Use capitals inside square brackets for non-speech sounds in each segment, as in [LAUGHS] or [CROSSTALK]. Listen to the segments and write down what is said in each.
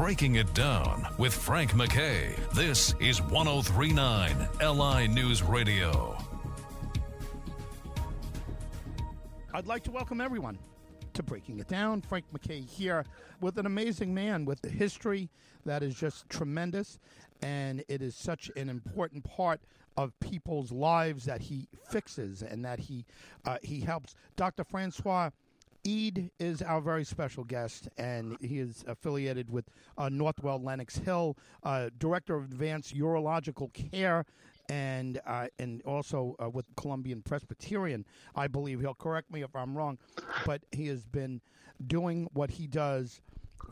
Breaking It Down with Frank McKay. This is 1039 LI News Radio. I'd like to welcome everyone to Breaking It Down. Frank McKay here with an amazing man with a history that is just tremendous, and it is such an important part of people's lives that he fixes and that he uh, he helps. Dr. Francois. Eid is our very special guest, and he is affiliated with uh, Northwell Lenox Hill, uh, Director of Advanced Urological Care and uh, and also uh, with Columbian Presbyterian. I believe he'll correct me if I'm wrong, but he has been doing what he does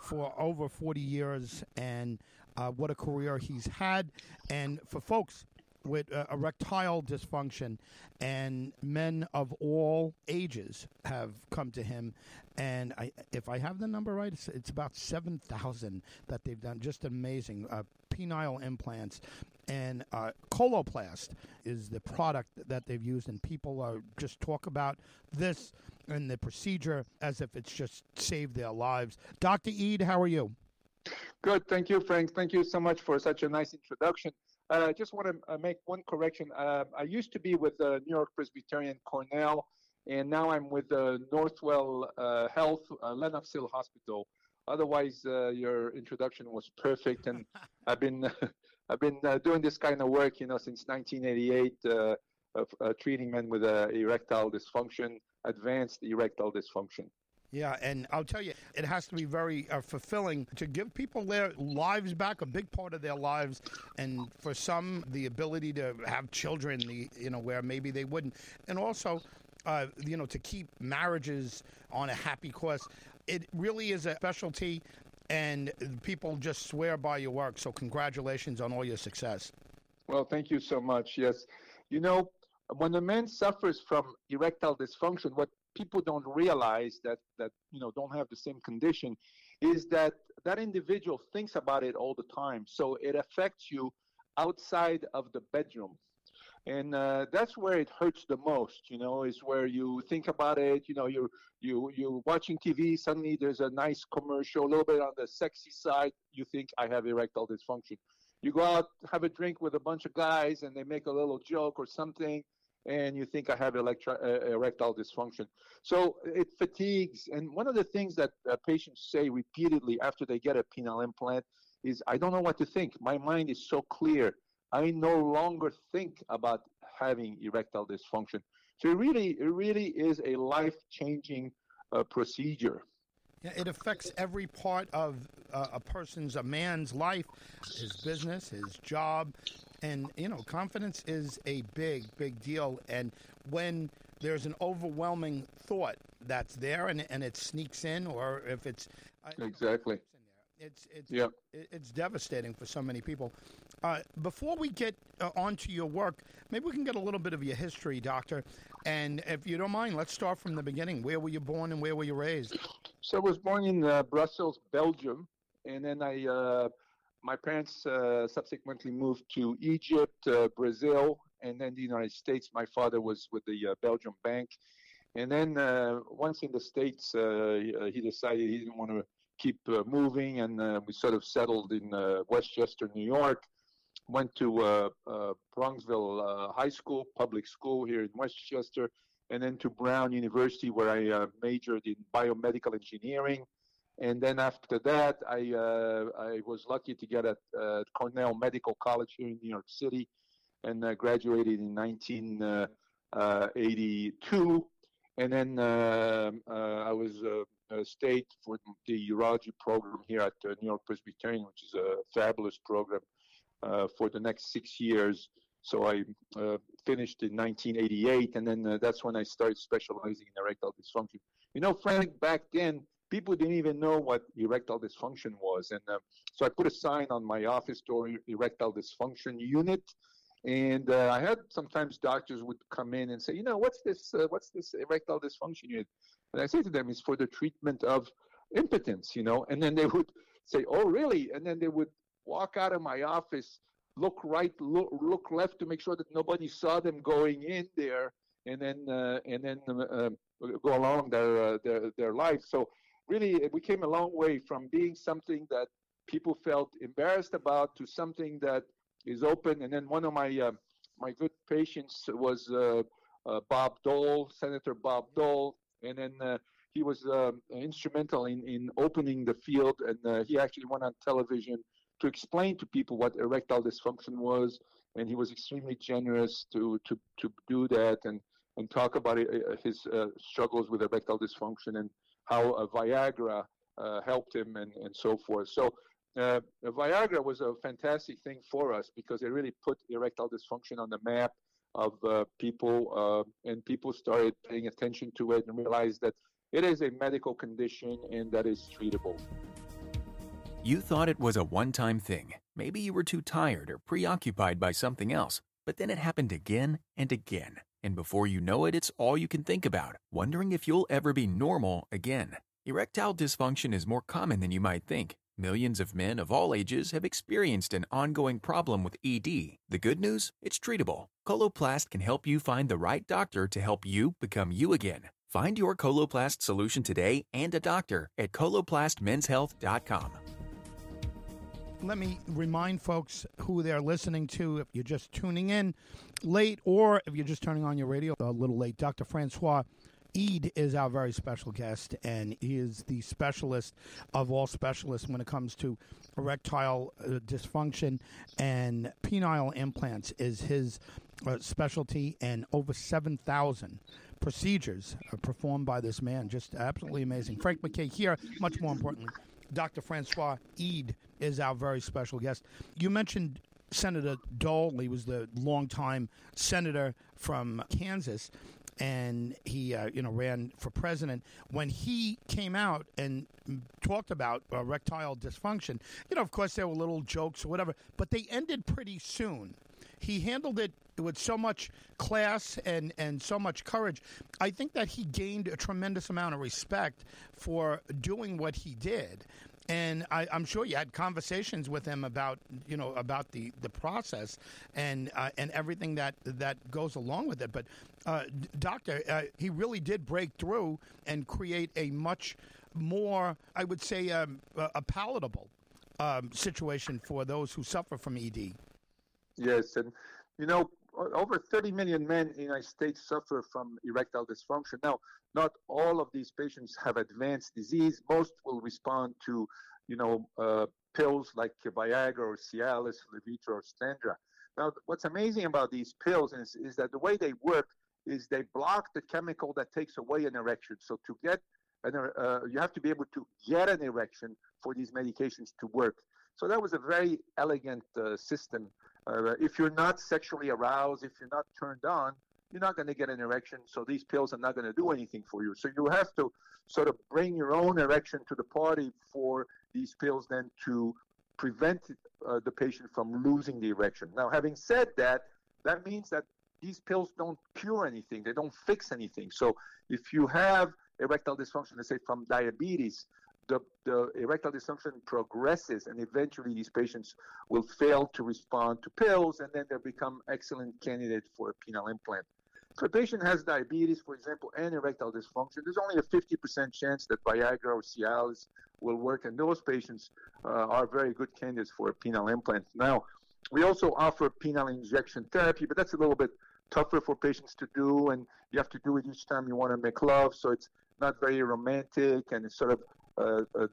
for over 40 years, and uh, what a career he's had. And for folks with uh, erectile dysfunction, and men of all ages have come to him. And I, if I have the number right, it's, it's about 7,000 that they've done. Just amazing. Uh, penile implants and uh, Coloplast is the product that they've used, and people are just talk about this and the procedure as if it's just saved their lives. Dr. Eid, how are you? Good, thank you, Frank. Thank you so much for such a nice introduction. I uh, just want to uh, make one correction. Uh, I used to be with uh, New York Presbyterian Cornell, and now I'm with uh, Northwell uh, Health, Lenox Hill Hospital. Otherwise, your introduction was perfect, and [LAUGHS] I've been [LAUGHS] I've been doing this kind of work, you know, since 1988, of treating men with erectile dysfunction, advanced erectile dysfunction. Yeah, and I'll tell you, it has to be very uh, fulfilling to give people their lives back, a big part of their lives, and for some, the ability to have children, the you know where maybe they wouldn't, and also, uh, you know, to keep marriages on a happy course. It really is a specialty, and people just swear by your work. So congratulations on all your success. Well, thank you so much. Yes, you know, when a man suffers from erectile dysfunction, what people don't realize that that you know don't have the same condition is that that individual thinks about it all the time. So it affects you outside of the bedroom. And uh, that's where it hurts the most you know is where you think about it you know you're you you're watching tv suddenly there's a nice commercial a little bit on the sexy side you think i have erectile dysfunction. You go out have a drink with a bunch of guys and they make a little joke or something and you think I have electri- uh, erectile dysfunction. So it fatigues. And one of the things that uh, patients say repeatedly after they get a penile implant is, I don't know what to think. My mind is so clear. I no longer think about having erectile dysfunction. So it really, it really is a life changing uh, procedure. It affects every part of uh, a person's, a man's life, his business, his job, and you know, confidence is a big, big deal. And when there's an overwhelming thought that's there, and and it sneaks in, or if it's exactly. It's it's yep. it's devastating for so many people. Uh, before we get uh, onto your work, maybe we can get a little bit of your history, doctor. And if you don't mind, let's start from the beginning. Where were you born and where were you raised? So I was born in uh, Brussels, Belgium, and then I uh, my parents uh, subsequently moved to Egypt, uh, Brazil, and then the United States. My father was with the uh, Belgium bank. And then uh, once in the States, uh, he decided he didn't want to keep uh, moving, and we sort of settled in Westchester, New York. Went to Bronxville High School, public school here in Westchester, and then to Brown University, where I majored in biomedical engineering and then after that, I uh, I was lucky to get at uh, Cornell Medical College here in New York City, and uh, graduated in 1982. And then um, I was a state for the urology program here at New York Presbyterian, which is a fabulous program for the next six years. So I uh, finished in 1988, and then uh, that's when I started specializing in erectile dysfunction. You know, Frank, back then people didn't even know what erectile dysfunction was. And uh, so I put a sign on my office door, erectile dysfunction unit. And uh, I had sometimes doctors would come in and say, you know, what's this? Uh, what's this erectile dysfunction unit? And I say to them, it's for the treatment of impotence, you know. And then they would say, oh, really? And then they would walk out of my office, look right, look, look left to make sure that nobody saw them going in there, and then uh, and then uh, go along their uh, their their life. So really we came a long way from being something that people felt embarrassed about to something that is open. And then one of my uh, my good patients was uh, uh, Bob Dole, Senator Bob Dole, and then uh, he was um, instrumental in, in opening the field. And uh, he actually went on television to explain to people what erectile dysfunction was. And he was extremely generous to to to do that and and talk about it, his struggles with erectile dysfunction and how Viagra helped him and, and so forth. So uh, Viagra was a fantastic thing for us because it really put erectile dysfunction on the map of uh, people, uh, and people started paying attention to it and realized that it is a medical condition and that is treatable. You thought it was a one time thing. Maybe you were too tired or preoccupied by something else, but then it happened again and again. And before you know it, it's all you can think about, wondering if you'll ever be normal again. Erectile dysfunction is more common than you might think. Millions of men of all ages have experienced an ongoing problem with ED. The good news? It's treatable. Coloplast can help you find the right doctor to help you become you again. Find your Coloplast solution today and a doctor at coloplastmenshealth.com. Let me remind folks who they're listening to if you're just tuning in late or if you're just turning on your radio a little late. Dr. Francois Eid is our very special guest, and he is the specialist of all specialists when it comes to erectile uh, dysfunction and penile implants is his uh, specialty, and over 7,000 procedures are performed by this man. Just absolutely amazing. Frank McKay here, much more importantly. Dr. Francois Eid is our very special guest. You mentioned Senator Dole. He was the longtime senator from Kansas and he uh, you know ran for president when he came out and talked about erectile dysfunction you know of course there were little jokes or whatever but they ended pretty soon he handled it with so much class and, and so much courage. I think that he gained a tremendous amount of respect for doing what he did and I, am sure you had conversations with him about you know about the, the process and uh, and everything that that goes along with it. But uh, doctor, uh, he really did break through and create a much more, I would say, um, a palatable um, situation for those who suffer from ED. Yes, and you know over 30 million men in the United States suffer from erectile dysfunction. Now, not all of these patients have advanced disease. Most will respond to, you know, uh, pills like Viagra or Cialis, Levitra, or Stendra. Now, what's amazing about these pills is, is that the way they work is they block the chemical that takes away an erection. So to get an, uh, you have to be able to get an erection for these medications to work. So that was a very elegant uh, system uh, if you're not sexually aroused, if you're not turned on, you're not going to get an erection. So these pills are not going to do anything for you. So you have to sort of bring your own erection to the party for these pills then to prevent uh, the patient from losing the erection. Now, having said that, that means that these pills don't cure anything. They don't fix anything. So if you have erectile dysfunction, let's say from diabetes, the, the erectile dysfunction progresses, and eventually these patients will fail to respond to pills, and then they become excellent candidates for a penile implant. If a patient has diabetes, for example, and erectile dysfunction, there's only a 50% chance that Viagra or Cialis will work, and those patients uh, are very good candidates for a penile implant. Now, we also offer penile injection therapy, but that's a little bit tougher for patients to do, and you have to do it each time you want to make love, so it's not very romantic, and it's sort of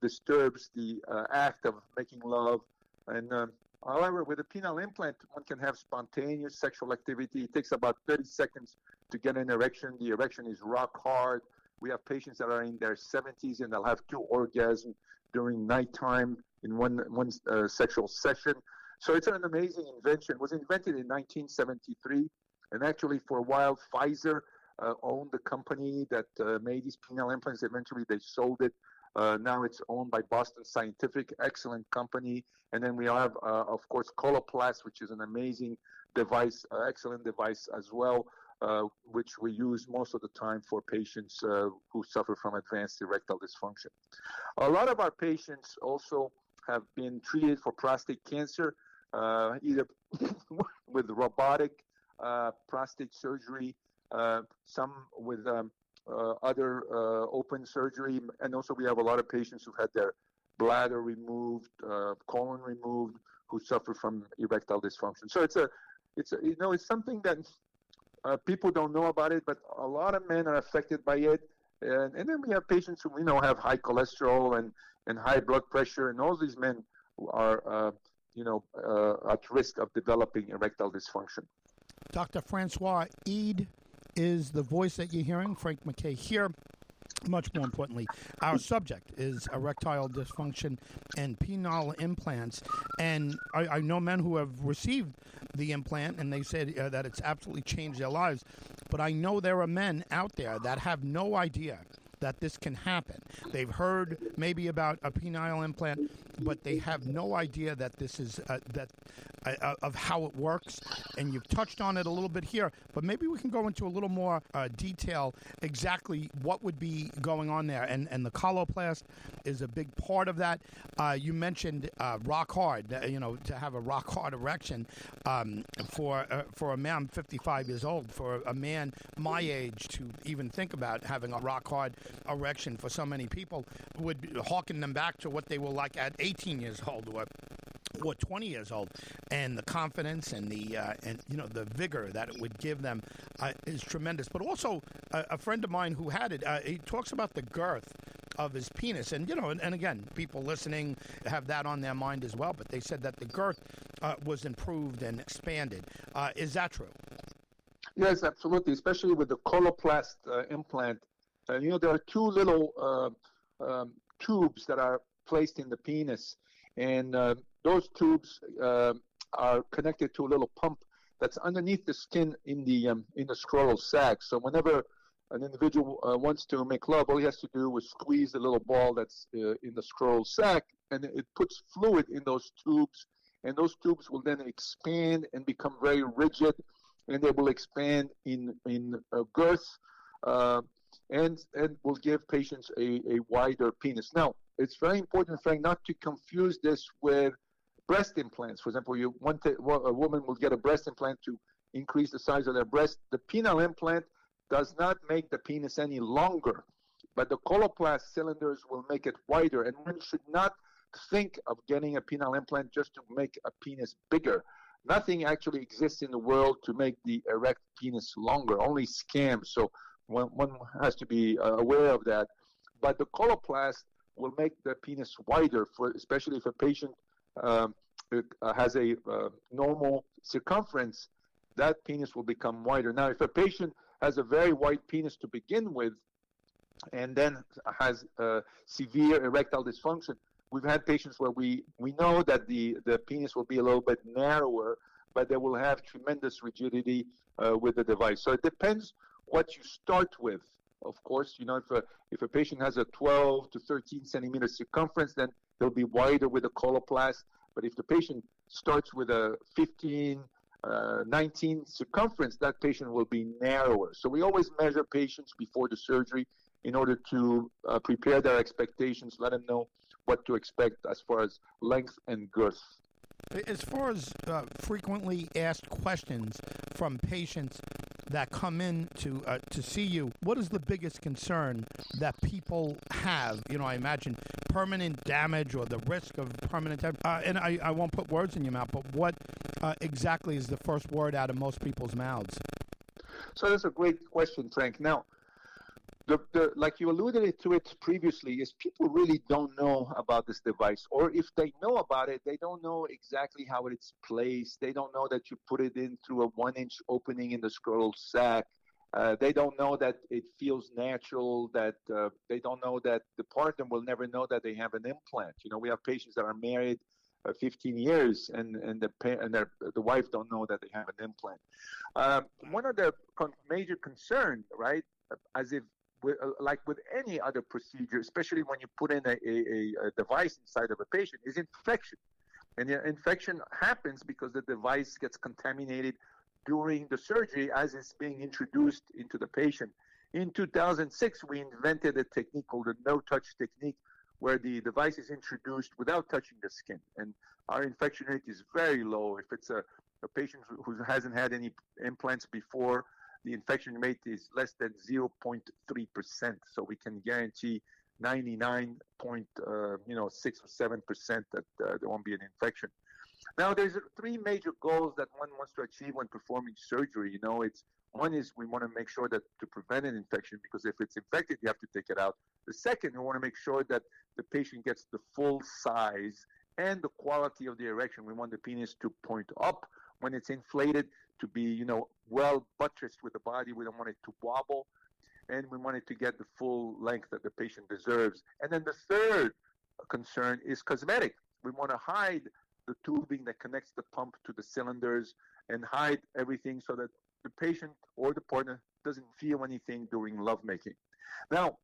disturbs the uh, act of making love. And um, however, with a penile implant, one can have spontaneous sexual activity. It takes about 30 seconds to get an erection. The erection is rock hard. We have patients that are in their 70s and they'll have two orgasms during nighttime in one one uh, sexual session. So it's an amazing invention. It was invented in 1973, and actually for a while Pfizer uh, owned the company that uh, made these penile implants. Eventually, they sold it uh, now it's owned by Boston Scientific, excellent company. And then we have, uh, of course, Coloplast, which is an amazing device, uh, excellent device as well, uh, which we use most of the time for patients uh, who suffer from advanced erectile dysfunction. A lot of our patients also have been treated for prostate cancer, uh, either [LAUGHS] with robotic prostate surgery, some with um, other uh, open surgery, and also we have a lot of patients who've had their bladder removed, uh, colon removed, who suffer from erectile dysfunction. So it's a, it's a, you know, it's something that uh, people don't know about it, but a lot of men are affected by it. And, and then we have patients who, you know, have high cholesterol and, and high blood pressure, and all these men are, uh, you know, uh, at risk of developing erectile dysfunction. Dr. Francois Eid is the voice that you're hearing. Frank McKay here. Much more importantly, our subject is erectile dysfunction and penile implants. And I, I know men who have received the implant and they said uh, that it's absolutely changed their lives. But I know there are men out there that have no idea that this can happen. They've heard maybe about a penile implant, but they have no idea that this is uh, that uh, uh, of how it works. And you've touched on it a little bit here, but maybe we can go into a little more uh, detail exactly what would be going on there. And and the coloplast is a big part of that. Uh, you mentioned uh, rock hard, you know, to have a rock hard erection um, for for a man 55 years old, for a man my age to even think about having a rock hard erection for so many people would hawken them back to what they were like at 18 years old or or 20 years old, and the confidence and the uh, and you know the vigor that it would give them uh, is tremendous. But also, a, friend of mine who had it, uh, he talks about the girth of his penis, and you know, and, and, again, people listening have that on their mind as well. But they said that the girth uh, was improved and expanded. Uh, is that true? Yes, absolutely. Especially with the Coloplast implant, you know, there are two little um, tubes that are placed in the penis, and uh, those tubes uh, are connected to a little pump that's underneath the skin in the um, in the scrotal sac. So whenever an individual uh, wants to make love, all he has to do is squeeze the little ball that's uh, in the scrotal sac, and it puts fluid in those tubes, and those tubes will then expand and become very rigid, and they will expand in in girth and and will give patients a, a wider penis. Now, it's very important, Frank, not to confuse this with breast implants. For example, you woman will get a breast implant to increase the size of their breast. The penile implant does not make the penis any longer, but the coloplast cylinders will make it wider. And one should not think of getting a penile implant just to make a penis bigger. Nothing actually exists in the world to make the erect penis longer, only scams. So one, one has to be uh, aware of that. But the coloplast will make the penis wider, for especially if a patient um, uh, has a uh, normal circumference, that penis will become wider. Now, if a patient has a very wide penis to begin with, and then has uh, severe erectile dysfunction, we've had patients where we, we know that the, the penis will be a little bit narrower, but they will have tremendous rigidity uh, with the device. So it depends what you start with. Of course, you know, if a, if a patient has a 12 to 13 centimeter circumference, then they'll be wider with a coloplast. But if the patient starts with a 15, uh, 19 circumference, that patient will be narrower. So we always measure patients before the surgery in order to uh, prepare their expectations, let them know what to expect as far as length and girth. As far as uh, frequently asked questions from patients that come in to uh, to see you, what is the biggest concern that people have? You know, I imagine permanent damage or the risk of permanent damage. Uh, and I, I won't put words in your mouth, but what uh, exactly is the first word out of most people's mouths? So that's a great question, Frank. Now, the, the, like you alluded to it previously, is people really don't know about this device, or if they know about it, they don't know exactly how it's placed. They don't know that you put it in through a one-inch opening in the scrotal sac. Uh, they don't know that it feels natural. That uh, they don't know that the partner will never know that they have an implant. You know, we have patients that are married uh, 15 years, and and the and their, the wife don't know that they have an implant. Um, one of the con- major concerns, right, as if with, uh, like with any other procedure, especially when you put in a, a, a device inside of a patient, is infection. And the infection happens because the device gets contaminated during the surgery as it's being introduced into the patient. In 2006, we invented a technique called the no touch technique, where the device is introduced without touching the skin. And our infection rate is very low. If it's a, a patient who hasn't had any implants before, the infection rate is less than 0.3%. So we can guarantee 99 point, uh, you know, six or seven percent that uh, there won't be an infection. Now, there's three major goals that one wants to achieve when performing surgery. You know, it's one is we want to make sure that to prevent an infection because if it's infected, you have to take it out. The second, we want to make sure that the patient gets the full size and the quality of the erection. We want the penis to point up when it's inflated, to be, you know, well buttressed with the body. We don't want it to wobble. And we want it to get the full length that the patient deserves. And then the third concern is cosmetic. We want to hide the tubing that connects the pump to the cylinders and hide everything so that the patient or the partner doesn't feel anything during lovemaking. Now,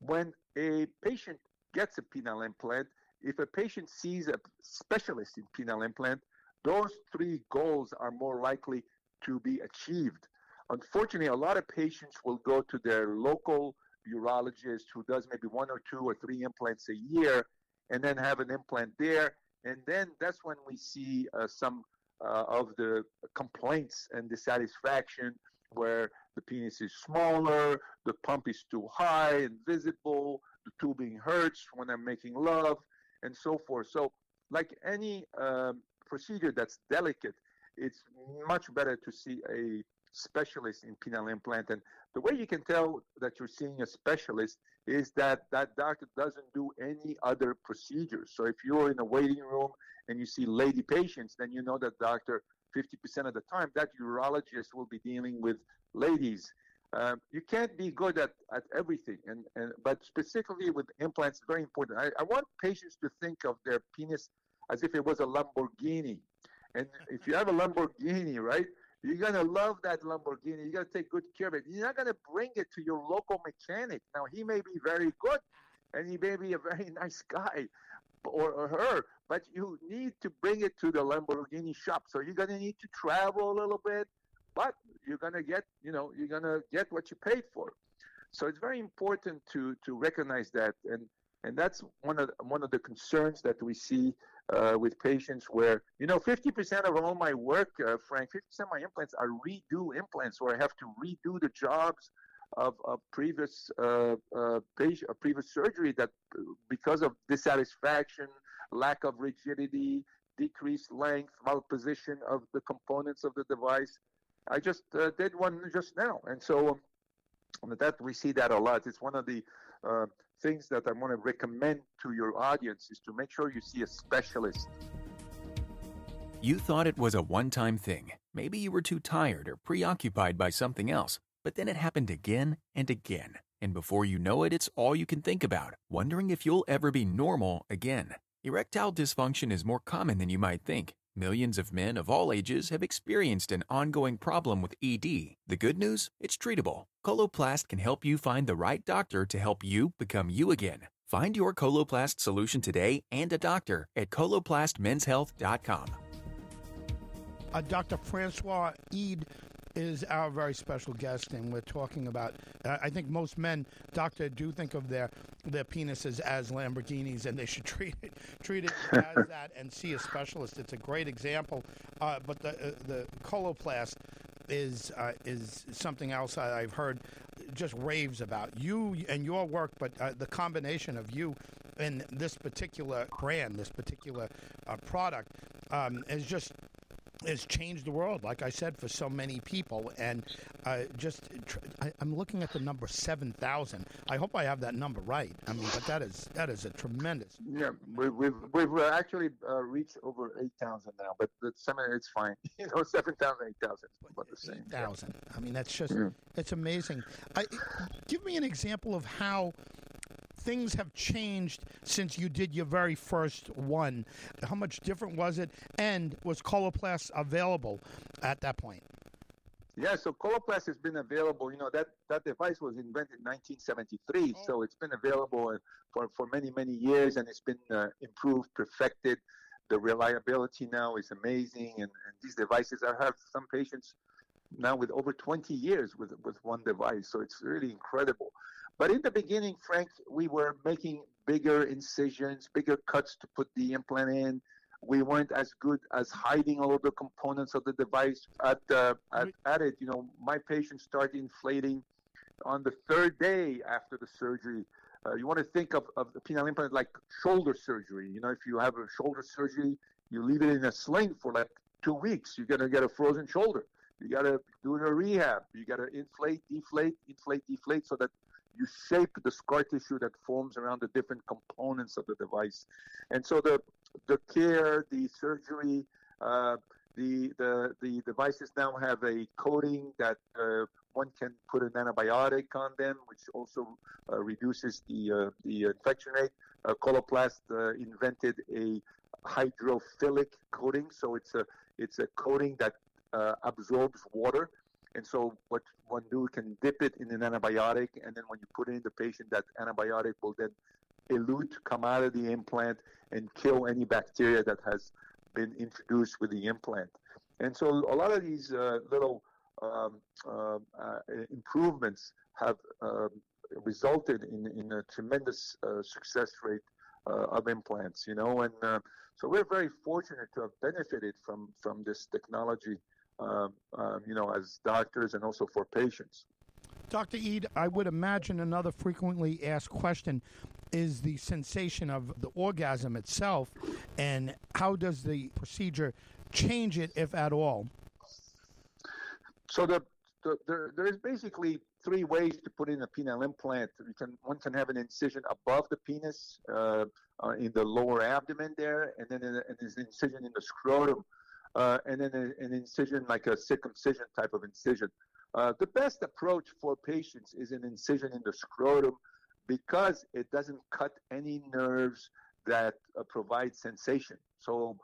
when a patient gets a penile implant, if a patient sees a specialist in penile implant, those three goals are more likely to be achieved. Unfortunately, a lot of patients will go to their local urologist who does maybe one or two or three implants a year and then have an implant there. And then that's when we see uh, some uh, of the complaints and dissatisfaction where the penis is smaller, the pump is too high and visible, the tubing hurts when I'm making love, and so forth. So, like any um, procedure that's delicate, it's much better to see a specialist in penile implant. And the way you can tell that you're seeing a specialist is that that doctor doesn't do any other procedures. So if you're in a waiting room and you see lady patients, then you know that doctor 50% of the time that urologist will be dealing with ladies. Um, you can't be good at, at everything, and, and but specifically with implants, very important. I, I want patients to think of their penis as if it was a Lamborghini. And if you have a Lamborghini, right, you're gonna love that Lamborghini. You gotta take good care of it. You're not gonna bring it to your local mechanic. Now he may be very good, and he may be a very [LAUGHS] nice guy, or, or her, but you need to bring it to the Lamborghini shop. So you're gonna need to travel a little bit, but you're gonna get, you know, you're gonna get what you paid for. So it's very important to to recognize that, and and that's one of one of the concerns that we see uh, with patients where you know 50% of all my work, uh, Frank, 50% of my implants are redo implants, where I have to redo the jobs of, of previous uh, uh patient, previous surgery that because of dissatisfaction, lack of rigidity, decreased length, malposition of the components of the device. I just uh, did one just now, and so um, that we see that a lot. It's one of the uh, things that I want to recommend to your audience is to make sure you see a specialist. You thought it was a one time thing. Maybe you were too tired or preoccupied by something else, but then it happened again and again. And before you know it, it's all you can think about, wondering if you'll ever be normal again. Erectile dysfunction is more common than you might think. Millions of men of all ages have experienced an ongoing problem with ED. The good news? It's treatable. Coloplast can help you find the right doctor to help you become you again. Find your Coloplast solution today and a doctor at coloplastmenshealth.com. Uh, Dr. Francois Eid is our very special guest, and we're talking about. Uh, I think most men, doctor, do think of their their penises as Lamborghinis, and they should [LAUGHS] treat it treat it as [LAUGHS] that and see a specialist. It's a great example. Uh, but the uh, the coloplast is uh, is something else I, have heard just raves about. You and your work, but uh, the combination of you and this particular brand, this particular uh, product, um, is just has changed the world, like I said, for so many people. And uh, just, tr- I, am looking at the number seven thousand. I hope I have that number right. I mean, but that is that is a tremendous. Yeah, we, we've we've actually uh, reached over eight thousand now, but the seven it's fine. [LAUGHS] you know, seven thousand, eight thousand, about the same. Thousand. I mean, that's just yeah. it's amazing. I, give me an example of how things have changed since you did your very first one. How much different was it? And was Coloplast available at that point? Yeah, so Coloplast has been available. You know that that device was invented in 1973, oh. so it's been available for for many many years, and it's been uh, improved, perfected. The reliability now is amazing, and, and these devices. I have some patients now with over 20 years with with one device, so it's really incredible. But in the beginning, Frank, we were making bigger incisions, bigger cuts to put the implant in. We weren't as good as hiding all the components of the device. At, at, at it, you know, my patients started inflating on the third day after the surgery. uh, you want to think of, of the penile implant like shoulder surgery. You know, if you have a shoulder surgery, you leave it in a sling for like two weeks. You're gonna get a frozen shoulder. You gotta do a rehab. You gotta inflate, deflate, inflate, deflate, so that you shape the scar tissue that forms around the different components of the device. And so the the care, the surgery, uh, the, the the devices now have a coating that uh, one can put an antibiotic on them, which also uh, reduces the uh, the infection rate. Uh, Coloplast uh, invented a hydrophilic coating, so it's a it's a coating that absorbs water. And so what one do can dip it in an antibiotic, and then when you put it in the patient, that antibiotic will then elute, come out of the implant, and kill any bacteria that has been introduced with the implant. And so a lot of these uh, little um, uh, uh, improvements have um, resulted in, in a tremendous uh, success rate uh, of implants, you know, and uh, so we're very fortunate to have benefited from, from this technology, um, um, you know, as doctors and also for patients. Dr. Eid, I would imagine another frequently asked question is the sensation of the orgasm itself, and how does the procedure change it, if at all? So the, the there, there's basically three ways to put in a penile implant. You can one can have an incision above the penis uh, uh, in the lower abdomen there, and then an, an incision in the scrotum, uh, and then an incision like a circumcision type of incision. Uh, the best approach for patients is an incision in the scrotum because it doesn't cut any nerves that uh, provide sensation. So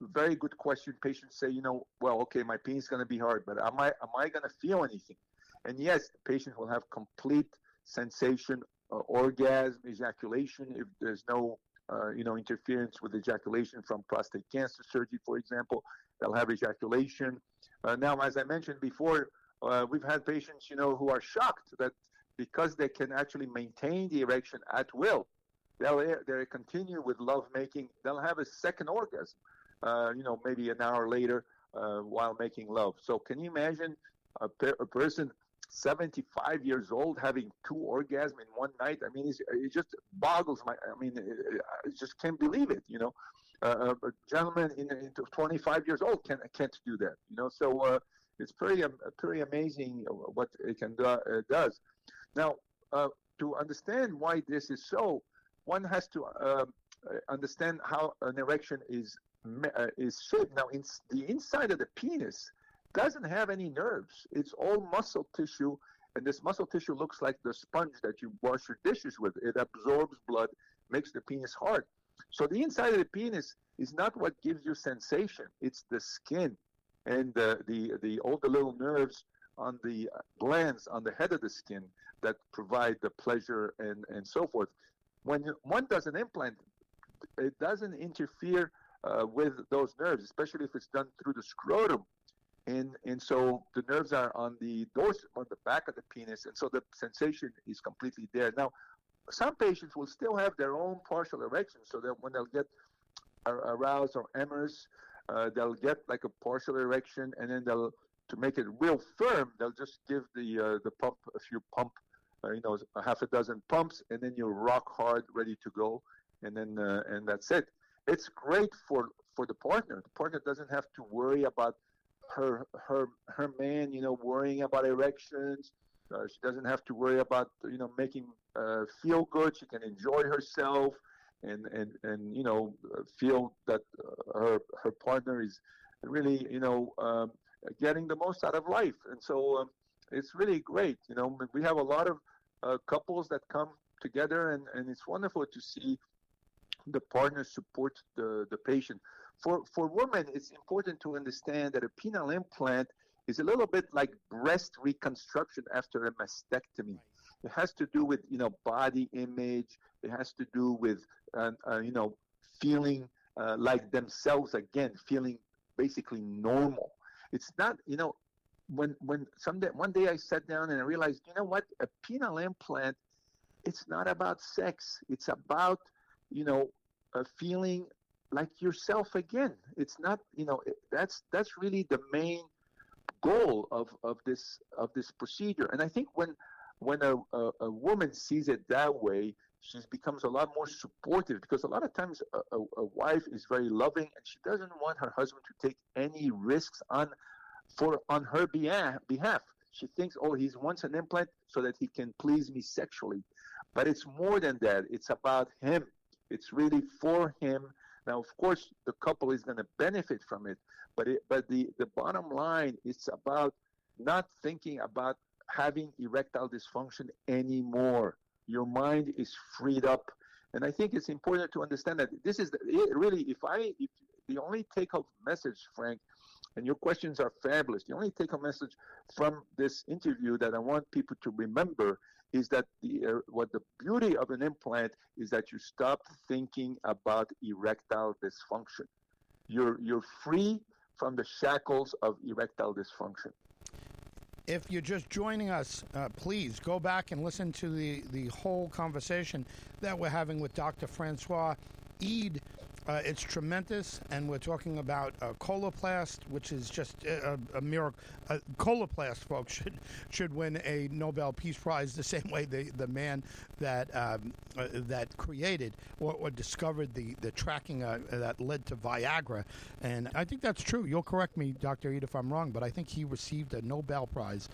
very good question. Patients say, you know, well, okay, my pain is going to be hard, but am I am I going to feel anything? And yes, the patient will have complete sensation, uh, orgasm, ejaculation if there's no uh, you know interference with ejaculation from prostate cancer surgery, for example. They'll have ejaculation. Uh, now, as I mentioned before, uh, we've had patients, you know, who are shocked that because they can actually maintain the erection at will, they'll they continue with love making. They'll have a second orgasm uh, you know, maybe an hour later uh, while making love. So can you imagine a, pe- a, person 75 years old having two orgasms in one night? I mean, it just boggles my. I mean, I just can't believe it. You know, uh, a gentleman in, in 25 years old can can't do that. You know, so uh, it's pretty um, pretty amazing what it can do, uh, does. Now, uh, to understand why this is so, one has to um, understand how an erection is uh, is shaped. Now, in, the inside of the penis doesn't have any nerves. It's all muscle tissue, and this muscle tissue looks like the sponge that you wash your dishes with. It absorbs blood, makes the penis hard. So the inside of the penis is not what gives you sensation. It's the skin and the the, the all the little nerves on the glands on the head of the skin that provide the pleasure and and so forth. When one does an implant, it doesn't interfere uh, with those nerves, especially if it's done through the scrotum. And, and so the nerves are on the dorsum, on the back of the penis, and so the sensation is completely there. Now, some patients will still have their own partial erection, so that when they'll get aroused or emerged, uh, they'll get like a partial erection, and then they'll to make it real firm, they'll just give the uh, the pump a few pump, uh, you know, a half a dozen pumps, and then you're rock hard, ready to go, and then uh, and that's it it's great for for the partner. The partner doesn't have to worry about her her her man, you know, worrying about erections. Uh, she doesn't have to worry about you know making uh, feel good. She can enjoy herself and and and you know feel that uh, her her partner is really you know um, getting the most out of life. And so um, it's really great. You know, we have a lot of uh, couples that come together, and and it's wonderful to see the partner support the, the patient. For, for women, it's important to understand that a penile implant is a little bit like breast reconstruction after a mastectomy. It has to do with, you know, body image. It has to do with, uh, uh, you know, feeling uh, like themselves again, feeling basically normal. It's not, you know, when when someday one day I sat down and I realized, you know what, a penile implant, it's not about sex. It's about, you know, uh, feeling like yourself again. It's not, you know, that's that's really the main goal of, of this of this procedure. And I think when when a, a, a woman sees it that way, she becomes a lot more supportive because a lot of times a, a, a, wife is very loving and she doesn't want her husband to take any risks on for on her behalf behalf she thinks oh he wants an implant so that he can please me sexually but it's more than that it's about him it's really for him now of course the couple is going to benefit from it but it, but the the bottom line it's about not thinking about having erectile dysfunction anymore your mind is freed up. And I think it's important to understand that this is the, really, if I, if the only take home message, Frank, and your questions are fabulous. The only take home message from this interview that I want people to remember is that the uh, what the beauty of an implant is that you stop thinking about erectile dysfunction. You're you're free from the shackles of erectile dysfunction. If you're just joining us, uh, please go back and listen to the, the whole conversation that we're having with Dr. Francois Eid uh, it's tremendous, and we're talking about uh, Coloplast, which is just a, a miracle. Uh, Coloplast, folks, should should win a Nobel Peace Prize the same way the, the man that um, uh, that created or, or, discovered the the tracking uh, that led to Viagra, and I think that's true. You'll correct me, Dr. Eid, if I'm wrong, but I think he received a Nobel Prize.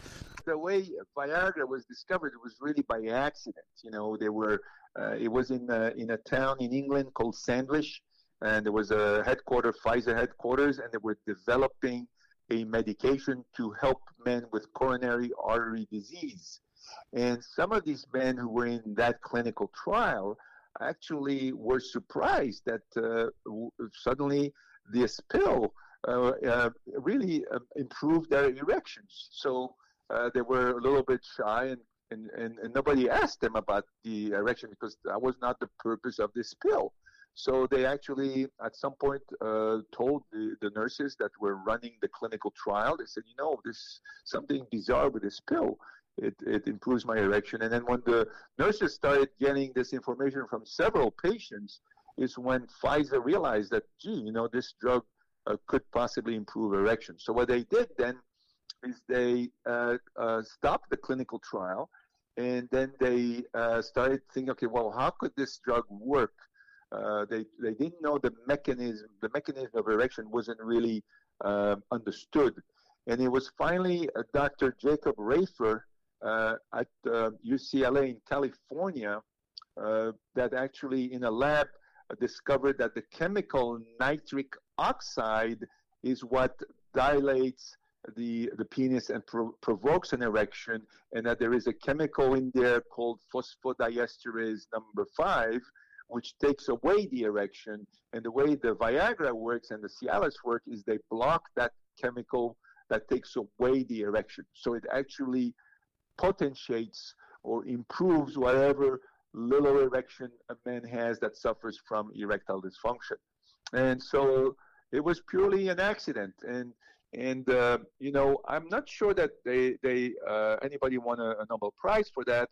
The way Viagra was discovered was really by accident. You know, they were. Uh, it was in in a town in England called Sandwich and there was a headquarter, Pfizer headquarters, and they were developing a medication to help men with coronary artery disease. And some of these men who were in that clinical trial actually were surprised that uh, suddenly this pill uh, uh, really uh, improved their erections. So uh, they were a little bit shy and, and, and, and nobody asked them about the erection because that was not the purpose of this pill. So they actually, at some point, uh, told the, the, nurses that were running the clinical trial. They said, you know, there's something bizarre with this pill. It, it improves my erection. And then when the nurses started getting this information from several patients, is when Pfizer realized that, gee, you know, this drug uh, could possibly improve erection. So what they did then is they uh, uh stopped the clinical trial, and then they uh, started thinking, okay, well, how could this drug work? Uh, they they didn't know the mechanism. The mechanism of erection wasn't really um, understood, and it was finally uh, Dr. Jacob Rafer uh, at UCLA uh, in California uh, that actually, in a lab, discovered that the chemical nitric oxide is what dilates the the penis and pro- provokes an erection, and that there is a chemical in there called phosphodiesterase number five, which takes away the erection. And the way the Viagra works and the Cialis work is they block that chemical that takes away the erection. So it actually potentiates or improves whatever little erection a man has that suffers from erectile dysfunction. And so it was purely an accident. And and uh, you know, I'm not sure that they they uh, anybody won a, a Nobel Prize for that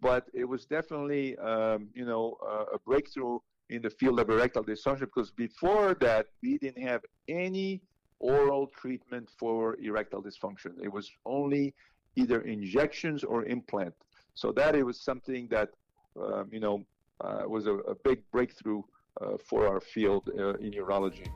but it was definitely, um, you know, uh, a breakthrough in the field of erectile dysfunction because before that, we didn't have any oral treatment for erectile dysfunction. It was only either injections or implant. So that it was something that, um, you know, uh, was a, a, big breakthrough uh, for our field uh, in urology.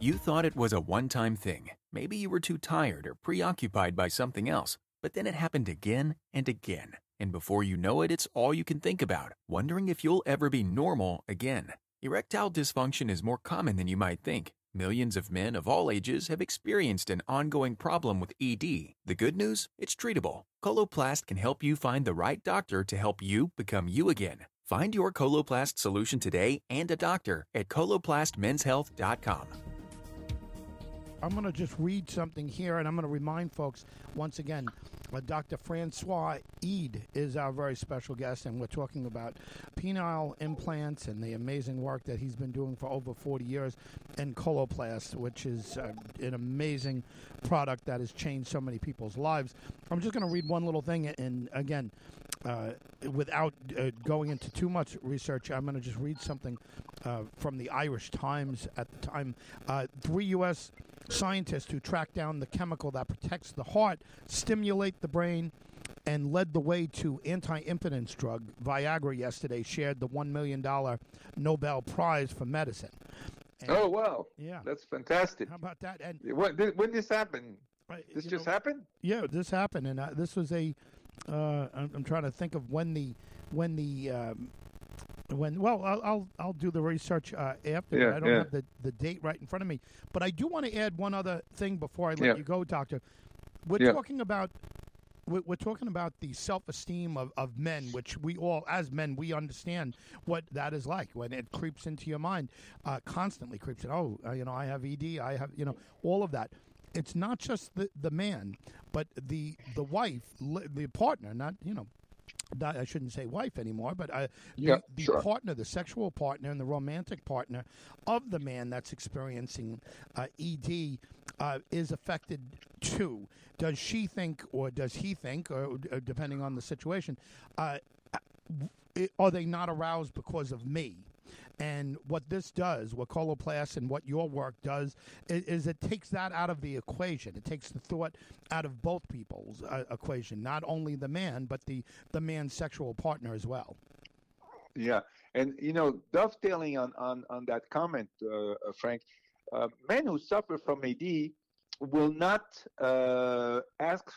You thought it was a one time thing. Maybe you were too tired or preoccupied by something else. But then it happened again and again. And before you know it, it's all you can think about, wondering if you'll ever be normal again. Erectile dysfunction is more common than you might think. Millions of men of all ages have experienced an ongoing problem with ED. The good news? It's treatable. Coloplast can help you find the right doctor to help you become you again. Find your Coloplast solution today and a doctor at coloplastmenshealth.com. I'm going to just read something here, and I'm going to remind folks once again Dr. Francois Eid is our very special guest, and we're talking about penile implants and the amazing work that he's been doing for over 40 years, and Coloplast, which is uh, an amazing product that has changed so many people's lives. I'm just going to read one little thing, and again, uh, without uh, going into too much research, I'm going to just read something uh, from the Irish Times at the time. Uh, three U.S. scientists who tracked down the chemical that protects the heart, stimulate the brain, and led the way to anti-impotence drug Viagra yesterday. Shared the one million dollar Nobel Prize for medicine. And oh wow! Yeah, that's fantastic. How about that? And when did, when this happen? This just know, happened? Yeah, this happened, and uh, this was a. uh, trying to think of when the when the um, when well I'll I'll, I'll do the research uh, after. Yeah, I don't yeah. have the, the date right in front of me, but I do want to add one other thing before I let yeah. you go, Doctor. We're talking about we're talking about the self-esteem of, of men, which we all, as men, we understand what that is like when it creeps into your mind, uh, constantly creeps in. Oh, uh, you know, I have ED, I have, you know, all of that. It's not just the, the man, but the the wife, the partner, not you know I shouldn't say wife anymore, but uh, yeah, the, the sure. partner, the sexual partner, and the romantic partner of the man that's experiencing uh, ED uh, is affected too. Does she think, or does he think, or, or uh, depending on the situation, uh, uh, are they not aroused because of me? And what this does, what Coloplast and what your work does, is, is, it takes that out of the equation. It takes the thought out of both people's uh, equation, not only the man, but the, the man's sexual partner as well. Yeah. And, you know, dovetailing on, on, on that comment, uh, uh Frank, uh, men who suffer from ED will not uh, ask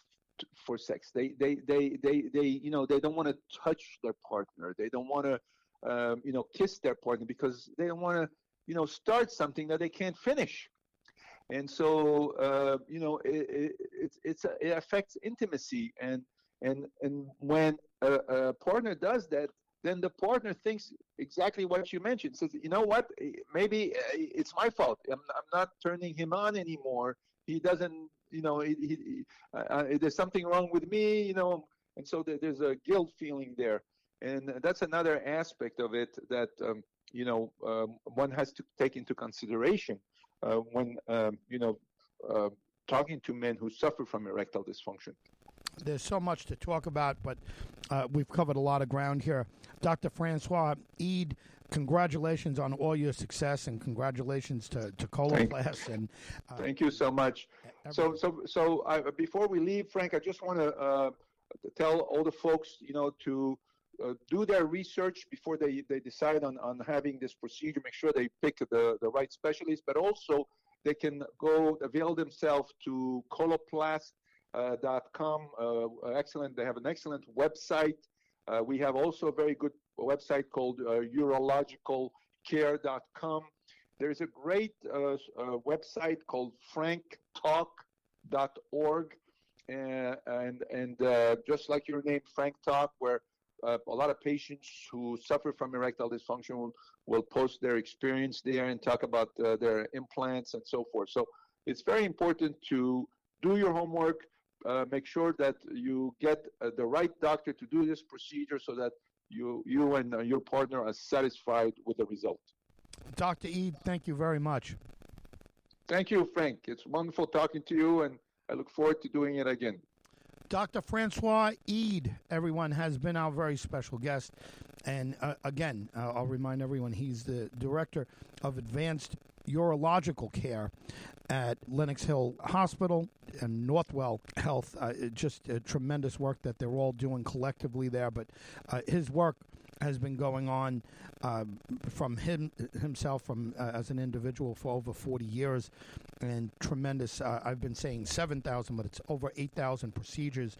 for sex. They, they, they, they, they, you know, they don't want to touch their partner. They don't want to um, you know, kiss their partner because they don't want to, you know, start something that they can't finish. And so, uh, you know, it, it, it's, it's it affects intimacy. And, and, and when a, a partner does that, then the partner thinks exactly what you mentioned. Says, you know what? Maybe uh, it's my fault. I'm, I'm not turning him on anymore. He doesn't, you know, he, he, uh, uh there's something wrong with me, you know. And so there's a guilt feeling there and that's another aspect of it that um, you know um, one has to take into consideration uh, when um, you know uh, talking to men who suffer from erectile dysfunction. There's so much to talk about, but uh, we've covered a lot of ground here. Dr. Francois Eid, congratulations on all your success, and congratulations to to Coloplast. Thank, and uh, thank you so much. So, so, so I, before we leave, Frank, I just want to uh, tell all the folks, you know, to uh, do their research before they, they decide on, on having this procedure, make sure they pick the, the right specialist, but also they can go avail themselves to coloplast.com. Uh, uh, excellent. They have an excellent website. Uh, we have also a very good website called uh, urologicalcare.com. There's a great uh, website called franktalk.org. And, and, and just like your name, Frank Talk, where uh, a lot of patients who suffer from erectile dysfunction will, will post their experience there and talk about uh, their implants and so forth. So it's very important to do your homework, uh, make sure that you get uh, the right doctor to do this procedure so that you, you and uh, your partner are satisfied with the result. Dr. Eid, thank you very much. Thank you, Frank. It's wonderful talking to you, and I look forward to doing it again. Dr. Francois Eid, everyone, has been our very special guest. And uh, again, uh, I'll remind everyone he's the director of advanced urological care at Lenox Hill Hospital and Northwell Health. Uh, just tremendous work that they're all doing collectively there. But uh, his work has been going on uh, from him himself from uh, as an individual for over 40 years and tremendous uh, I've been saying 7,000 but it's over 8,000 procedures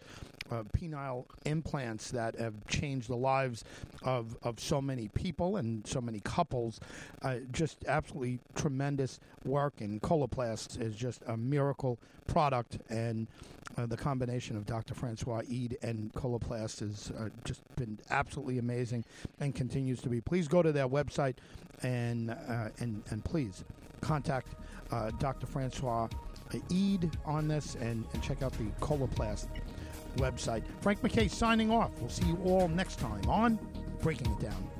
uh, penile implants that have changed the lives of, of so many people and so many couples uh, just absolutely tremendous work and Coloplast is just a miracle product and uh, the combination of Dr. Francois Eid and Coloplast has just been absolutely amazing and continues to be. Please go to their website and uh, and and please contact uh, Dr. Francois Eid on this and, and check out the Coloplast website. Frank McKay signing off. We'll see you all next time on Breaking It Down.